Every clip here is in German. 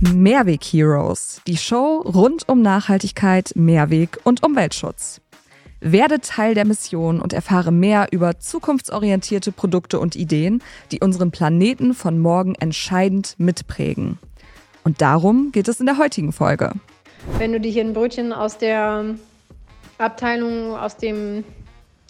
Mehrweg Heroes, die Show rund um Nachhaltigkeit, Mehrweg und Umweltschutz. Werde Teil der Mission und erfahre mehr über zukunftsorientierte Produkte und Ideen, die unseren Planeten von morgen entscheidend mitprägen. Und darum geht es in der heutigen Folge. Wenn du dir hier ein Brötchen aus der Abteilung, aus dem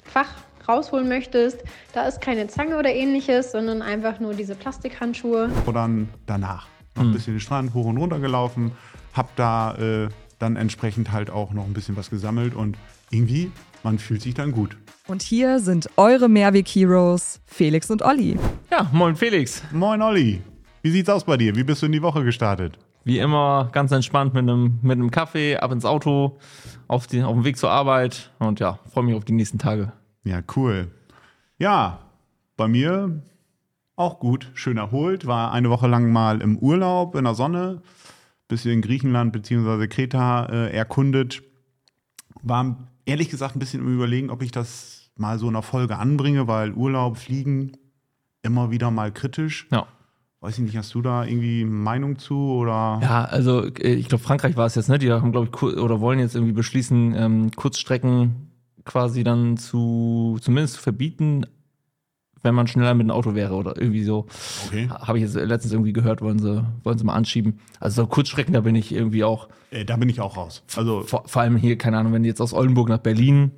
Fach rausholen möchtest, da ist keine Zange oder ähnliches, sondern einfach nur diese Plastikhandschuhe. Und dann danach noch ein bisschen den Strand hoch und runter gelaufen, hab da äh, dann entsprechend halt auch noch ein bisschen was gesammelt und irgendwie, man fühlt sich dann gut. Und hier sind eure Mehrweg-Heroes, Felix und Olli. Ja, moin Felix. Moin Olli, wie sieht's aus bei dir? Wie bist du in die Woche gestartet? Wie immer ganz entspannt mit einem, mit einem Kaffee, ab ins Auto, auf, die, auf dem Weg zur Arbeit und ja, freue mich auf die nächsten Tage. Ja, cool. Ja, bei mir auch gut, schön erholt, war eine Woche lang mal im Urlaub in der Sonne, bisschen Griechenland bzw. Kreta äh, erkundet. War ehrlich gesagt ein bisschen im Überlegen, ob ich das mal so in einer Folge anbringe, weil Urlaub, Fliegen immer wieder mal kritisch. Ja. Weiß ich nicht, hast du da irgendwie Meinung zu oder? Ja, also äh, ich glaube, Frankreich war es jetzt, ne? Die haben, glaube ich, oder wollen jetzt irgendwie beschließen, ähm, Kurzstrecken quasi dann zu zumindest zu verbieten, wenn man schneller mit dem Auto wäre oder irgendwie so. Okay. Habe ich jetzt letztens irgendwie gehört, wollen sie, wollen sie mal anschieben. Also so Kurzstrecken, da bin ich irgendwie auch, Äh, da bin ich auch raus. Also vor, vor allem hier, keine Ahnung, wenn die jetzt aus Oldenburg nach Berlin,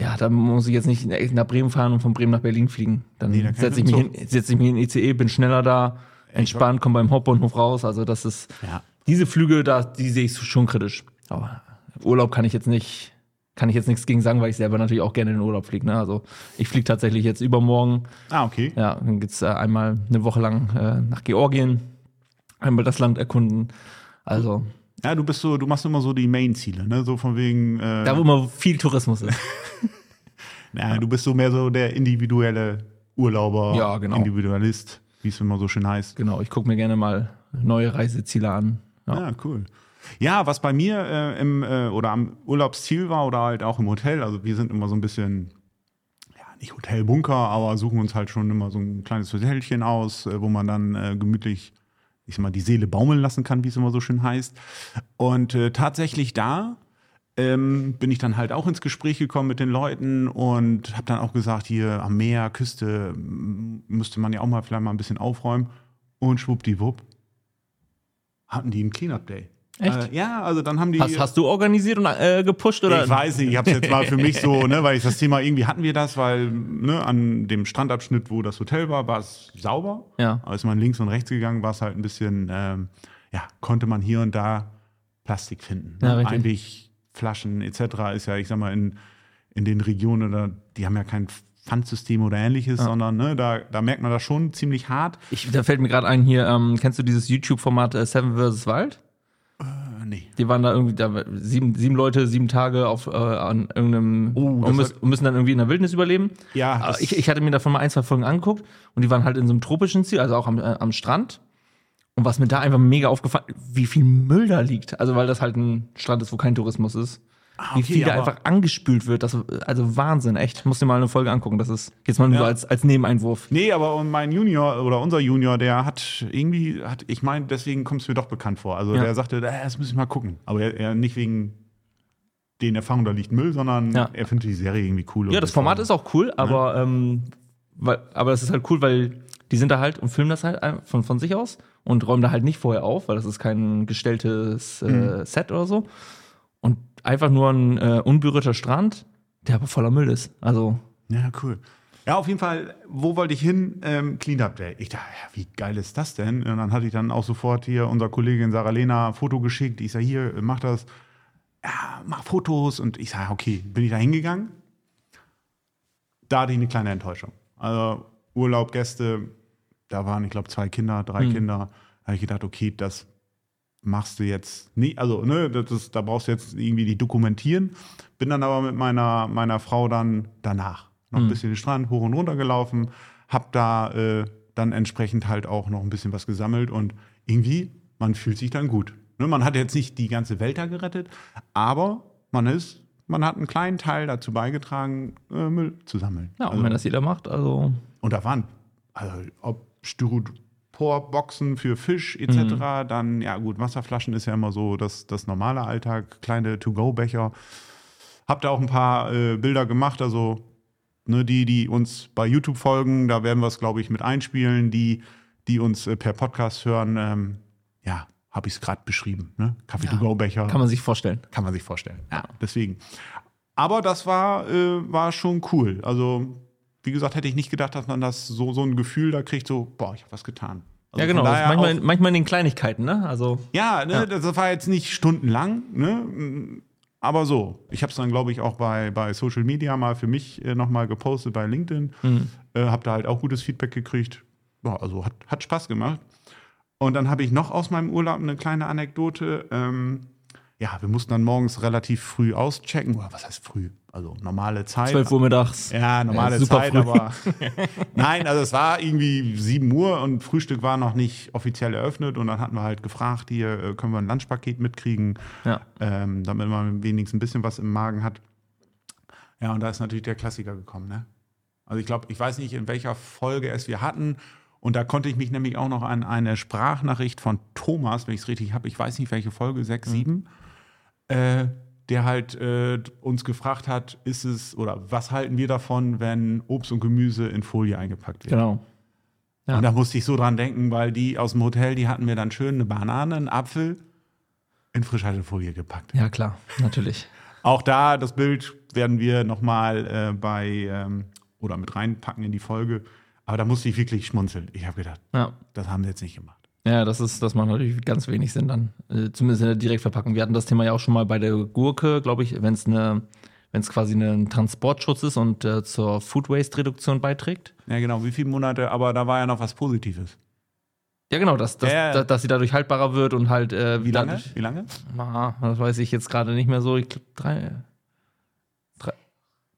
ja, da muss ich jetzt nicht nach Bremen fahren und von Bremen nach Berlin fliegen. Dann Nee, da setze ich ich, mich mit in- setz ich mich in den ICE, bin schneller da, entspannt, komme beim Hauptbahnhof raus. Also das ist, Ja. diese Flüge, da, die sehe ich schon kritisch. Aber Urlaub kann ich jetzt nicht, kann ich jetzt nichts gegen sagen, weil ich selber natürlich auch gerne in den Urlaub fliege. Ne? Also ich fliege tatsächlich jetzt übermorgen, Ah, okay. ja, dann geht's äh, einmal eine Woche lang äh, nach Georgien, einmal das Land erkunden. Also Ja, du bist so, du machst immer so die Main-Ziele, ne? So von wegen. Äh, da, wo immer viel Tourismus ist. ja, du bist so mehr so der individuelle Urlauber, Ja, genau. Individualist, wie es immer so schön heißt. Genau, ich gucke mir gerne mal neue Reiseziele an. Ja. Ja, cool. Ja, was bei mir äh, im äh, oder am Urlaubsziel war oder halt auch im Hotel, also wir sind immer so ein bisschen, ja, nicht Hotelbunker, aber suchen uns halt schon immer so ein kleines Hotelchen aus, äh, wo man dann äh, gemütlich, ich sag mal, die Seele baumeln lassen kann, wie es immer so schön heißt. Und äh, tatsächlich da ähm, bin ich dann halt auch ins Gespräch gekommen mit den Leuten und habe dann auch gesagt, hier am Meer, Küste, müsste man ja auch mal vielleicht mal ein bisschen aufräumen. Und schwuppdiwupp hatten die einen Cleanup Day. Echt? Äh, ja, also dann haben die. Hast, hast du organisiert und äh, gepusht oder? ich weiß nicht, ich habe es jetzt mal für mich so, ne, weil ich das Thema irgendwie hatten wir das, weil ne, an dem Strandabschnitt, wo das Hotel war, war es sauber. Ja. Als man links und rechts gegangen, war es halt ein bisschen, ähm, ja, konnte man hier und da Plastik finden. Ja, ne? richtig. Einwegflaschen etc. ist ja, ich sag mal, in, in den Regionen oder die haben ja kein Pfandsystem oder ähnliches, sondern ne, da, da merkt man das schon ziemlich hart. Ich, da fällt mir gerade ein hier, ähm, kennst du dieses YouTube-Format äh, Seven vs. Wild? Äh, nee. Die waren da irgendwie, da, sieben, sieben Leute, sieben Tage auf, äh, an irgendeinem, Oh, und, müssen, und müssen dann irgendwie in der Wildnis überleben. Ja, ich, ich hatte mir davon mal ein, zwei Folgen angeguckt und die waren halt in so einem tropischen Ziel, also auch am, äh, am Strand. Und was mir da einfach mega aufgefallen, wie viel Müll da liegt. Also weil das halt ein Strand ist, wo kein Tourismus ist. Ah, wie okay, viel da einfach angespült wird. Das, also Wahnsinn, echt. Musst dir mal eine Folge angucken. Das ist jetzt mal nur Ja. als, als Nebeneinwurf. Nee, aber mein Junior oder unser Junior, der hat irgendwie, hat, ich meine, deswegen kommt es mir doch bekannt vor. Also Ja. der sagte, äh, das muss ich mal gucken. Aber er, er nicht wegen den Erfahrungen, da liegt Müll, sondern Ja. er findet die Serie irgendwie cool. Ja, das Format ist auch cool, aber, ähm, weil, aber das ist halt cool, weil die sind da halt und filmen das halt von, von sich aus und räumen da halt nicht vorher auf, weil das ist kein gestelltes äh, Set oder so. Einfach nur ein äh, unberührter Strand, der aber voller Müll ist. Also, Ja, cool. Ja, auf jeden Fall, wo wollte ich hin? Ähm, Cleanup Day. Ich dachte, ja, wie geil ist das denn? Und dann hatte ich dann auch sofort hier unserer Kollegin Sarah Lena ein Foto geschickt. Ich sage, hier, mach das. Ja, mach Fotos. Und ich sage, okay, bin ich da hingegangen. Da hatte ich eine kleine Enttäuschung. Also Urlaub, Gäste, da waren, ich glaube, zwei Kinder, drei Kinder. Da habe ich gedacht, okay, das machst du jetzt nicht, also ne, das ist, da brauchst du jetzt irgendwie die dokumentieren. Bin dann aber mit meiner, meiner Frau dann danach noch ein bisschen den Strand hoch und runter gelaufen, hab da äh, dann entsprechend halt auch noch ein bisschen was gesammelt und irgendwie, man fühlt sich dann gut. Ne, man hat jetzt nicht die ganze Welt da gerettet, aber man ist, man hat einen kleinen Teil dazu beigetragen, äh, Müll zu sammeln. ja, und also, wenn das jeder macht, also, und da waren, also ob Styro, Porboxen für Fisch etc. Dann, ja gut, Wasserflaschen ist ja immer so das, das normale Alltag, kleine To-Go-Becher. Hab da auch ein paar äh, Bilder gemacht, also ne, die, die uns bei YouTube folgen, da werden wir es, glaube ich, mit einspielen. Die, die uns äh, per Podcast hören, ähm, ja, habe ich es gerade beschrieben. Ne? Kaffee-to-go-Becher. Kann man sich vorstellen. Kann man sich vorstellen. Ja, deswegen. Aber das war, äh, war schon cool. Also, wie gesagt, hätte ich nicht gedacht, dass man das so, so ein Gefühl da kriegt, so, boah, ich habe was getan. Also ja, genau. Manchmal, manchmal in den Kleinigkeiten, ne? Also, ja, ne, das war jetzt nicht stundenlang, ne? Aber so. Ich habe es dann, glaube ich, auch bei, bei Social Media mal für mich äh, nochmal gepostet bei LinkedIn. Äh, habe da halt auch gutes Feedback gekriegt. Ja, also hat, hat Spaß gemacht. Und dann habe ich noch aus meinem Urlaub eine kleine Anekdote. Ähm, ja, wir mussten dann morgens relativ früh auschecken. Oder was heißt früh? Also normale Zeit. 12 Uhr mittags. Ja, normale Ja, super Zeit, früh. aber nein, also es war irgendwie 7 Uhr und Frühstück war noch nicht offiziell eröffnet und dann hatten wir halt gefragt, hier äh, können wir ein Lunchpaket mitkriegen, Ja. ähm, damit man wenigstens ein bisschen was im Magen hat. Ja, und da ist natürlich der Klassiker gekommen, ne? Also ich glaube, ich weiß nicht, in welcher Folge es wir hatten. Und da konnte ich mich nämlich auch noch an eine Sprachnachricht von Thomas, wenn ich es richtig habe, ich weiß nicht welche Folge, 6, 7, äh, der halt äh, uns gefragt hat, ist es oder was halten wir davon, wenn Obst und Gemüse in Folie eingepackt wird? Genau. Ja. Und da musste ich so dran denken, weil die aus dem Hotel, die hatten mir dann schön eine Banane, einen Apfel in Frischhaltefolie gepackt. Ja, klar, natürlich. Auch da, das Bild werden wir nochmal äh, bei ähm, oder mit reinpacken in die Folge. Aber da musste ich wirklich schmunzeln. Ich habe gedacht, Ja. das haben sie jetzt nicht gemacht. Ja, das ist, das macht natürlich ganz wenig Sinn dann. Äh, zumindest in der Direktverpackung. Wir hatten das Thema ja auch schon mal bei der Gurke, glaube ich, wenn es eine, wenn es quasi ein Transportschutz ist und äh, zur Food Waste Reduktion beiträgt. Ja, genau, wie viele Monate, aber da war ja noch was Positives. Ja, genau, dass, dass, Ja, ja. dass, dass sie dadurch haltbarer wird und halt äh, Wie lange? Dadurch, Wie lange? Ah, das weiß ich jetzt gerade nicht mehr so. Ich glaube, drei,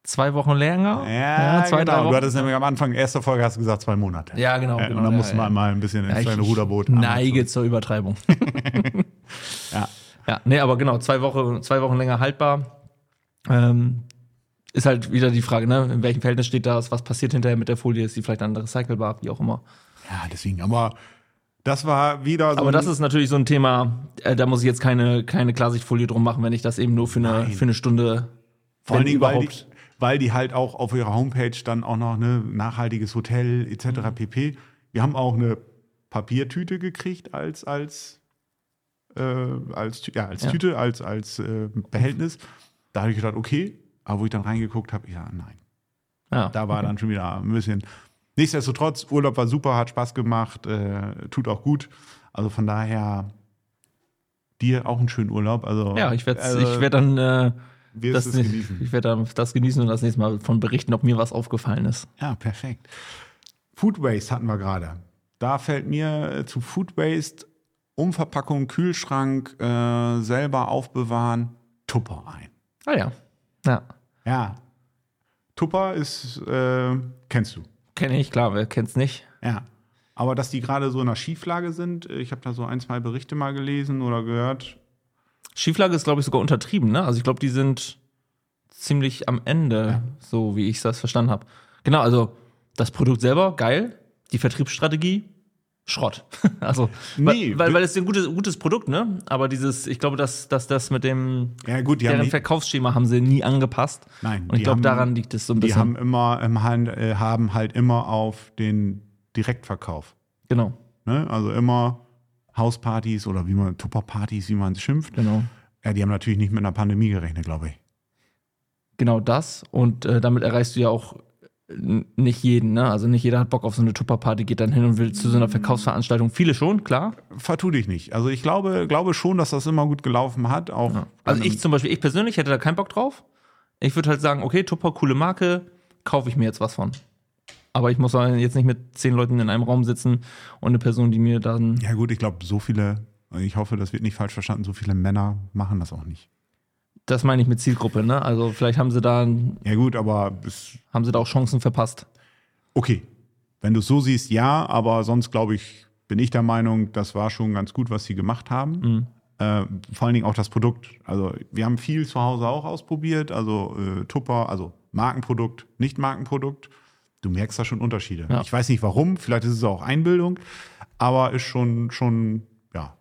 zwei Wochen länger. zwei, drei genau. Wochen. Du hattest nämlich am Anfang, erster Folge hast du gesagt, zwei Monate. ja, genau. Ja, genau und dann ja, mussten wir ja. mal ein bisschen ins Ja, kleine Ruderboot. Neige zur Übertreibung. Ja. Ja, nee, aber genau, zwei Wochen, zwei Wochen länger haltbar. Ähm, ist halt wieder die Frage, ne? In welchem Verhältnis steht das? Was passiert hinterher mit der Folie? Ist die vielleicht dann recycelbar? Wie auch immer. ja, deswegen, aber das war wieder so. Aber das ist natürlich so ein Thema, äh, da muss ich jetzt keine, keine Klarsichtfolie drum machen, wenn ich das eben nur für eine, Nein. für eine Stunde, Vor allen Dingen, überhaupt. Weil die halt auch auf ihrer Homepage dann auch noch ne nachhaltiges Hotel etc. Mhm. pp. Wir haben auch eine Papiertüte gekriegt als als äh, als ja als Ja. Tüte als als äh, Behältnis. Da habe ich gedacht, okay, aber wo ich dann reingeguckt habe, ja nein, Ja, da war dann schon wieder ein bisschen. Nichtsdestotrotz, Urlaub war super, hat Spaß gemacht, äh, tut auch gut. Also von daher dir auch einen schönen Urlaub. Also ja ich werde also, ich werd dann äh, wirst das, es genießen. ich werd dann das genießen und das nächste Mal von berichten, ob mir was aufgefallen ist. Ja, perfekt. Food Waste hatten wir gerade. Da fällt mir äh, zu Food Waste Umverpackung, Kühlschrank, äh, selber aufbewahren, Tupper ein. Ah ja. Ja. Ja. Tupper ist, äh, kennst du. Kenne ich, klar, wer kennt's nicht? Ja. Aber dass die gerade so in einer Schieflage sind, äh, ich habe da so ein, zwei Berichte mal gelesen oder gehört. Schieflage ist, glaube ich, sogar untertrieben, ne? Also ich glaube, die sind ziemlich am Ende, so wie ich das verstanden habe. Genau, also das Produkt selber, geil. Die Vertriebsstrategie, Schrott. also, Nee, weil, weil, weil es ist ein gutes, gutes Produkt, ne? Aber dieses, ich glaube, dass, dass das mit dem, Ja, gut, die haben, deren nie- Verkaufsschema haben sie nie angepasst. Nein, Und ich die glaube, haben- daran liegt es so ein die bisschen. haben immer im Hand, äh, haben halt immer auf den Direktverkauf. genau, Ne? Also immer Hauspartys oder wie man, Tupperpartys, wie man es schimpft. genau. Ja, die haben natürlich nicht mit einer Pandemie gerechnet, glaube ich. Genau das. Und äh, damit erreichst du ja auch n- nicht jeden, ne? Also nicht jeder hat Bock auf so eine Tupperparty, geht dann hin und will zu so einer Verkaufsveranstaltung. Viele schon, klar. Vertu dich nicht. Also ich glaube, glaube schon, dass das immer gut gelaufen hat. Auch Also dann- ich zum Beispiel, ich persönlich hätte da keinen Bock drauf. Ich würde halt sagen, okay, Tupper, coole Marke, kaufe ich mir jetzt was von. Aber ich muss jetzt nicht mit zehn Leuten in einem Raum sitzen und eine Person, die mir dann. Ja gut, ich glaube, so viele, ich hoffe, das wird nicht falsch verstanden, so viele Männer machen das auch nicht. Das meine ich mit Zielgruppe, ne? Also vielleicht haben sie da, Ja gut, aber haben sie da auch Chancen verpasst. okay. Wenn du es so siehst, ja, aber sonst glaube ich, bin ich der Meinung, das war schon ganz gut, was sie gemacht haben. Mhm. Äh, vor allen Dingen auch das Produkt. Also wir haben viel zu Hause auch ausprobiert, also äh, Tupper, also Markenprodukt, nicht Markenprodukt. Du merkst da schon Unterschiede. Ja. Ich weiß nicht warum, vielleicht ist es auch Einbildung, aber ist schon, schon, ja.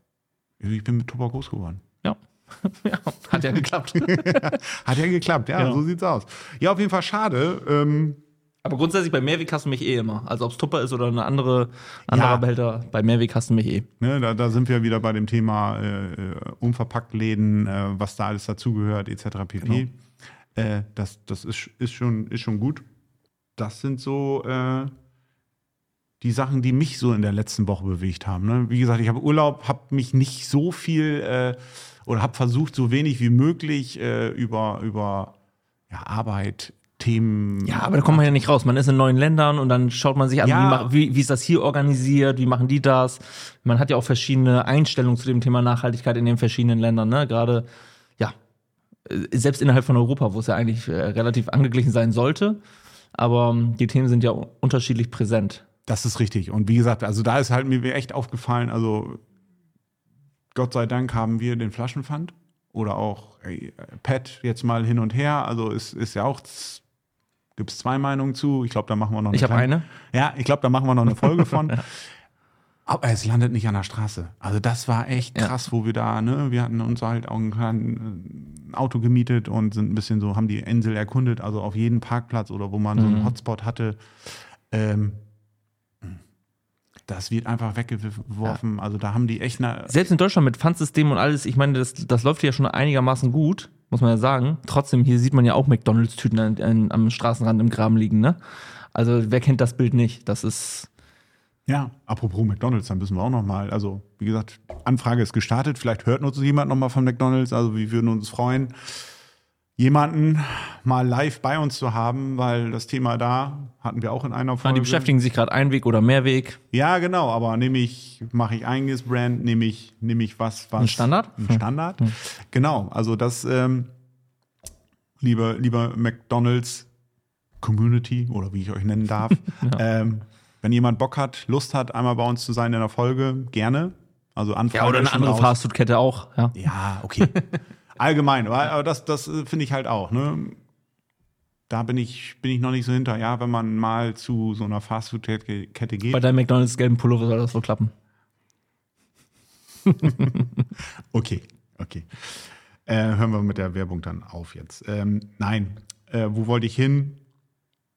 Ich bin mit Tupper groß geworden. Ja. ja. Hat ja geklappt. Hat ja geklappt, ja, Genau. so sieht's aus. Ja, auf jeden Fall schade. Ähm, Aber grundsätzlich bei Mehrweg hast du mich eh immer. Also ob es Tupper ist oder eine andere anderer Ja. Behälter, bei Mehrweg hast du mich eh. Ne, da, da sind wir wieder bei dem Thema äh, äh, Unverpacktläden, äh, was da alles dazugehört, etc. pp. Genau. Äh, das das ist, ist, schon, ist schon gut. Das sind so äh, die Sachen, die mich so in der letzten Woche bewegt haben. Ne? Wie gesagt, ich habe Urlaub, habe mich nicht so viel äh, oder habe versucht, so wenig wie möglich äh, über, über ja, Arbeit, Themen. Ja, aber da kommt man ja nicht raus. Man ist in neuen Ländern und dann schaut man sich an, Ja. wie, wie ist das hier organisiert, wie machen die das. Man hat ja auch verschiedene Einstellungen zu dem Thema Nachhaltigkeit in den verschiedenen Ländern. Ne? Gerade, ja, äh, selbst innerhalb von Europa, wo es ja eigentlich äh, relativ angeglichen sein sollte. Aber ähm, die Themen sind ja unterschiedlich präsent. Das ist richtig. Und wie gesagt, also da ist halt mir echt aufgefallen, also Gott sei Dank haben wir den Flaschenpfand oder auch ey, Pet jetzt mal hin und her. Also ist, ist ja auch, gibt es zwei Meinungen zu. Ich glaube, da machen wir noch Ich habe eine. Ja, ich glaube, da machen wir noch eine Folge von. Aber es landet nicht an der Straße. Also das war echt Ja. krass, wo wir da, ne, wir hatten uns halt auch ein kleines Auto gemietet und sind ein bisschen so, haben die Insel erkundet, also auf jeden Parkplatz oder wo man so einen Mhm. Hotspot hatte. Ähm, das wird einfach weggeworfen. Also da haben die echt eine. Selbst in Deutschland mit Pfandsystem und alles, ich meine, das, das läuft ja schon einigermaßen gut, muss man ja sagen. Trotzdem, hier sieht man ja auch McDonalds-Tüten am Straßenrand im Graben liegen, ne? Also, wer kennt das Bild nicht? Das ist, Ja, apropos McDonalds, dann müssen wir auch noch mal. Also wie gesagt, Anfrage ist gestartet. Vielleicht hört uns jemand noch mal von McDonalds. Also wir würden uns freuen, jemanden mal live bei uns zu haben, weil das Thema da hatten wir auch in einer Ah, Folge. die beschäftigen sich gerade Einweg oder Mehrweg. Ja, genau. Aber nehme ich, mache ich eigenes Brand, nehme ich, nehme ich was, was Ein Standard? Ein Standard. Genau. Also das, ähm, liebe, liebe McDonalds Community oder wie ich euch nennen darf. ähm, wenn jemand Bock hat, Lust hat, einmal bei uns zu sein in der Folge, gerne. Also Anfrage. Ja, oder eine andere. Fastfood-Kette auch, ja. Ja, okay. Allgemein, aber, aber das, das äh, finde ich halt auch. Ne? Da bin ich, bin ich noch nicht so hinter. Ja, wenn man mal zu so einer Fastfood-Kette geht. Bei deinem McDonalds gelben Pullover soll das wohl klappen. Okay, okay. Äh, hören wir mit der Werbung dann auf jetzt. Ähm, nein, äh, wo wollte ich hin?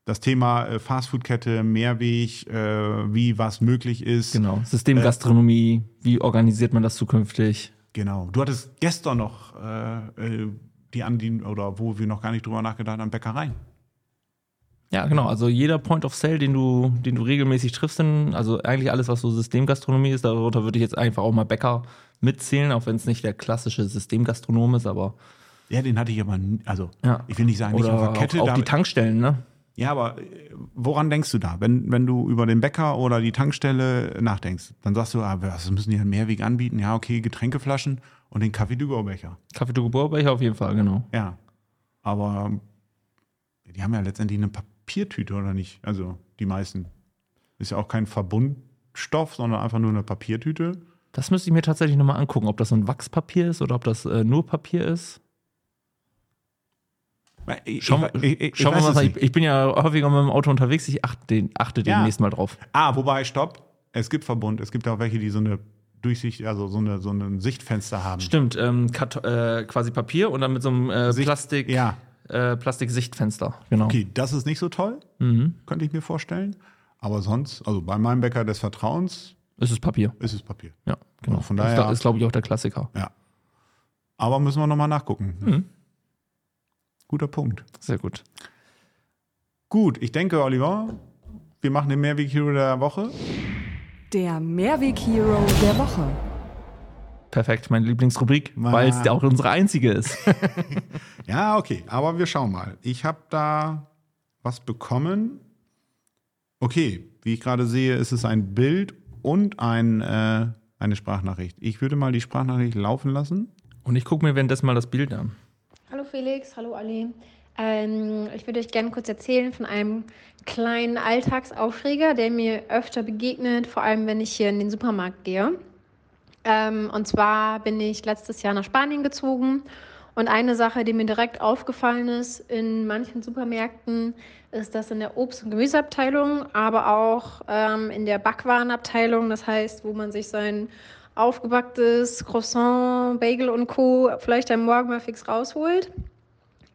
Das Thema äh, Fastfood-Kette, Mehrweg, äh, wie was möglich ist. Genau. Systemgastronomie, wie organisiert man das zukünftig? Genau. Du hattest gestern noch äh, äh, die an die, oder wo wir noch gar nicht drüber nachgedacht haben, Bäckereien. Ja, genau. Also jeder Point of Sale, den du, den du regelmäßig triffst, in, also eigentlich alles, was so Systemgastronomie ist, darunter würde ich jetzt einfach auch mal Bäcker mitzählen, auch wenn es nicht der klassische Systemgastronom ist, aber Ja, den hatte ich aber, also ja. ich will nicht sagen, nicht Oder auf der Kette. auch, auch die Tankstellen, ne? Ja, aber äh, woran denkst du da? Wenn, wenn du über den Bäcker oder die Tankstelle nachdenkst, dann sagst du, ah, was müssen die einen Mehrweg anbieten? Ja, okay, Getränkeflaschen und den. Kaffee to go Becher auf jeden Fall, genau. Ja. Aber die haben ja letztendlich eine Papiertüte, oder nicht? Also die meisten. Ist ja auch kein Verbundstoff, sondern einfach nur eine Papiertüte. Das müsste ich mir tatsächlich nochmal angucken, ob das so ein Wachspapier ist oder ob das äh, nur Papier ist. Ich, Schauen, ich, ich, ich schauen wir mal, es ich, ich bin ja häufiger mit dem Auto unterwegs, ich achte, den, achte Ja. demnächst mal drauf. Ah, wobei, stopp. Es gibt Verbund. Es gibt auch welche, die so eine Durchsicht, also so, eine, so ein Sichtfenster haben. Stimmt, ähm, äh, quasi Papier und dann mit so einem äh, Sicht- Plastik, Ja. äh, Plastik-Sichtfenster. Genau. Okay, das ist nicht so toll, Mhm. könnte ich mir vorstellen. Aber sonst, also bei meinem Bäcker des Vertrauens Es ist Papier. ist es Papier. Ja, genau. Von Das daher- ist, ist glaube ich, auch der Klassiker. Ja. Aber müssen wir nochmal nachgucken. Mhm. Guter Punkt. Sehr gut. Gut, ich denke, Oliver, wir machen den Mehrweg-Hero der Woche. Der Mehrweg-Hero der Woche. Perfekt, meine Lieblingsrubrik, weil es auch unsere einzige ist. Ja, okay, aber wir schauen mal. Ich habe da was bekommen. Okay, wie ich gerade sehe, ist es ein Bild und ein, äh, eine Sprachnachricht. Ich würde mal die Sprachnachricht laufen lassen. Und ich gucke mir währenddessen mal das Bild an. Felix, hallo Ali. Ähm, ich würde euch gerne kurz erzählen von einem kleinen Alltagsaufreger, der mir öfter begegnet, vor allem wenn ich hier in den Supermarkt gehe. Ähm, und zwar bin ich letztes Jahr nach Spanien gezogen Und eine Sache, die mir direkt aufgefallen ist in manchen Supermärkten, ist, dass in der Obst- und Gemüseabteilung, aber auch ähm, in der Backwarenabteilung, das heißt, wo man sich sein aufgebacktes Croissant, Bagel und Co. vielleicht am Morgen mal fix rausholt,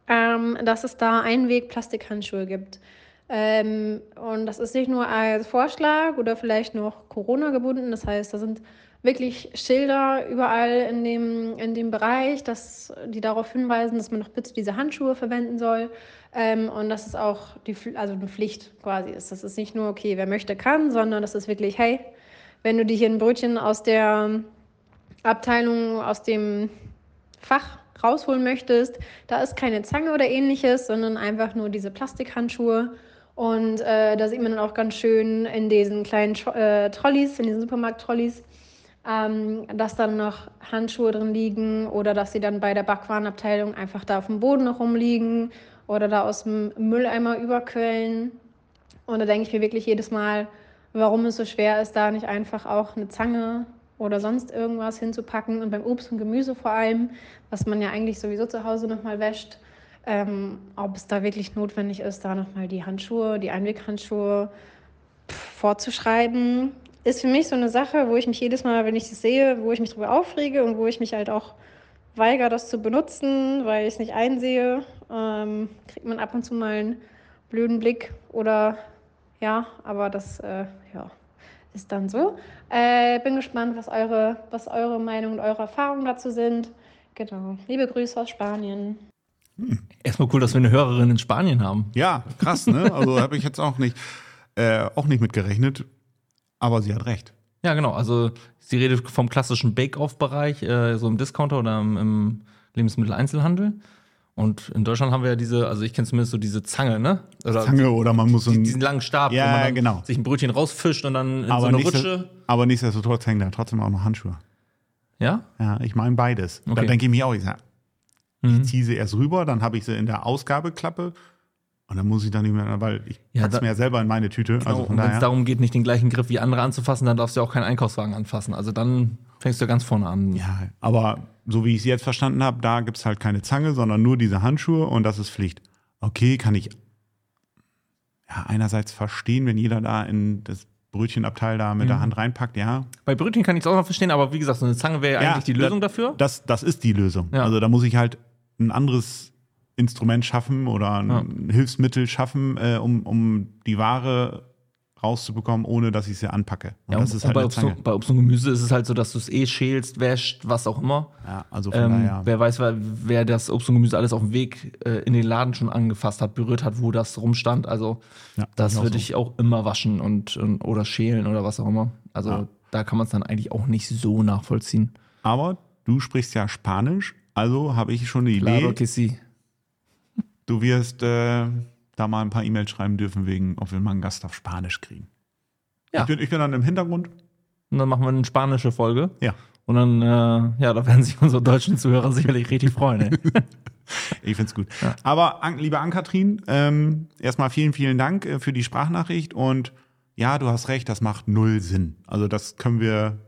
ähm, dass es da Einweg-Plastikhandschuhe gibt. Ähm, und das ist nicht nur als Vorschlag oder vielleicht noch Corona gebunden. Das heißt, da sind wirklich Schilder überall in dem, in dem Bereich, dass, die darauf hinweisen, dass man doch bitte diese Handschuhe verwenden soll. Ähm, und dass es auch die, also eine Pflicht quasi ist. Das ist nicht nur, okay, wer möchte, kann, sondern das ist wirklich, hey, wenn du dir hier ein Brötchen aus der Abteilung, aus dem Fach rausholen möchtest, da ist keine Zange oder ähnliches, sondern einfach nur diese Plastikhandschuhe. Und äh, da sieht man dann auch ganz schön in diesen kleinen äh, Trolleys, in diesen Supermarkt-Trolleys, ähm, dass dann noch Handschuhe drin liegen oder dass sie dann bei der Backwarenabteilung einfach da auf dem Boden noch rumliegen oder da aus dem Mülleimer überquellen. Und da denke ich mir wirklich jedes Mal, warum es so schwer ist, da nicht einfach auch eine Zange oder sonst irgendwas hinzupacken. Und beim Obst und Gemüse vor allem, was man ja eigentlich sowieso zu Hause nochmal wäscht, ähm, ob es da wirklich notwendig ist, da nochmal die Handschuhe, die Einweghandschuhe vorzuschreiben, ist für mich so eine Sache, wo ich mich jedes Mal, wenn ich das sehe, wo ich mich darüber aufrege und wo ich mich halt auch weigere, das zu benutzen, weil ich es nicht einsehe, ähm, kriegt man ab und zu mal einen blöden Blick oder ja, aber das äh, ja, ist dann so. Äh, bin gespannt, was eure, was eure Meinung und eure Erfahrungen dazu sind. Genau. Liebe Grüße aus Spanien. Erstmal cool, dass wir eine Hörerin in Spanien haben. Ja, krass, ne? Also habe ich jetzt auch nicht, äh, auch nicht mitgerechnet. Aber sie hat recht. Ja, genau. Also sie redet vom klassischen Bake-Off-Bereich, äh, so im Discounter oder im, im Lebensmitteleinzelhandel. Und in Deutschland haben wir ja diese, also ich kenne zumindest so diese Zange, ne? Oder Zange oder man muss so einen, diesen langen Stab, ja, wo man dann genau. sich ein Brötchen rausfischt und dann in aber so eine Rutsche. Aber nichtsdestotrotz hängen da trotzdem auch noch Handschuhe. Ja? Ja, ich meine beides. Da Okay. denke ich mir auch, ich, sag, Mhm. ich ziehe sie erst rüber, dann habe ich sie in der Ausgabeklappe und dann muss ich dann nicht mehr, weil ich Ja, pack's da- mir ja selber in meine Tüte. Genau. also und wenn es darum geht, nicht den gleichen Griff wie andere anzufassen, dann darfst du auch keinen Einkaufswagen anfassen. Also dann fängst du ganz vorne an. Ja, aber so wie ich es jetzt verstanden habe, da gibt es halt keine Zange, sondern nur diese Handschuhe und das ist Pflicht. Okay, kann ich ja einerseits verstehen, wenn jeder da in das Brötchenabteil da mit der Hand reinpackt, ja. Bei Brötchen kann ich es auch noch verstehen, aber wie gesagt, so eine Zange wäre ja Ja, eigentlich die da- Lösung dafür. Das, das ist die Lösung. Ja. Also da muss ich halt ein anderes Instrument schaffen oder ein Hilfsmittel schaffen, äh, um, um die Ware rauszubekommen, ohne dass ich sie anpacke. Und Ja, das und, ist halt bei, Obst, und- bei Obst und Gemüse ist es halt so, dass du es eh schälst, wäscht, was auch immer. Ja, also von Ähm, daher. wer weiß, wer, wer das Obst und Gemüse alles auf dem Weg äh, in den Laden schon angefasst hat, berührt hat, wo das rumstand. Also Ja, das würde so. ich auch immer waschen und, und oder schälen oder was auch immer. Also Ja. da kann man es dann eigentlich auch nicht so nachvollziehen. Aber du sprichst ja Spanisch, also habe ich schon eine Idee. Claro que sí. Du wirst äh, da mal ein paar E-Mails schreiben dürfen, wegen, ob wir mal einen Gast auf Spanisch kriegen. Ja. Ich, bin, ich bin dann im Hintergrund. Und dann machen wir eine spanische Folge. Ja. Und dann, äh, ja, da werden sich unsere deutschen Zuhörer sicherlich richtig freuen. Ey. Ich find's gut. Aber An liebe Ann-Kathrin, ähm, erstmal vielen, vielen Dank äh, für die Sprachnachricht und ja, du hast recht, das macht null Sinn. Also das können wir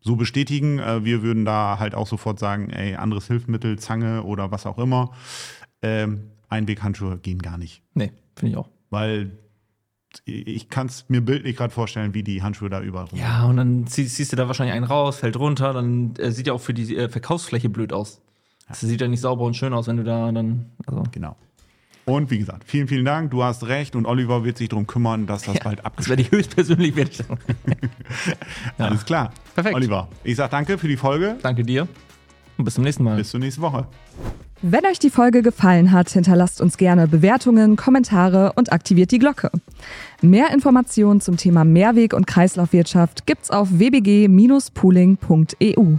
so bestätigen. Äh, wir würden da halt auch sofort sagen, ey, anderes Hilfsmittel, Zange oder was auch immer. Ähm, Einweghandschuhe gehen gar nicht. nee, finde ich auch. Weil ich kann es mir bildlich gerade vorstellen, wie die Handschuhe da überall rum. Ja, und dann zieh, ziehst du da wahrscheinlich einen raus, fällt runter, dann äh, sieht ja auch für die äh, Verkaufsfläche blöd aus. Das sieht ja nicht sauber und schön aus, wenn du da dann. Also, Genau. Und wie gesagt, vielen, vielen Dank. Du hast recht und Oliver wird sich darum kümmern, dass das ja, bald das abgeschlossen werde ich höchstpersönlich. Werde ich. Ja. Alles klar. Perfekt. Oliver, ich sag danke für die Folge. Danke dir und bis zum nächsten Mal. Bis zur nächsten Woche. Wenn euch die Folge gefallen hat, hinterlasst uns gerne Bewertungen, Kommentare und aktiviert die Glocke. Mehr Informationen zum Thema Mehrweg- und Kreislaufwirtschaft gibt's auf wbg-pooling.eu.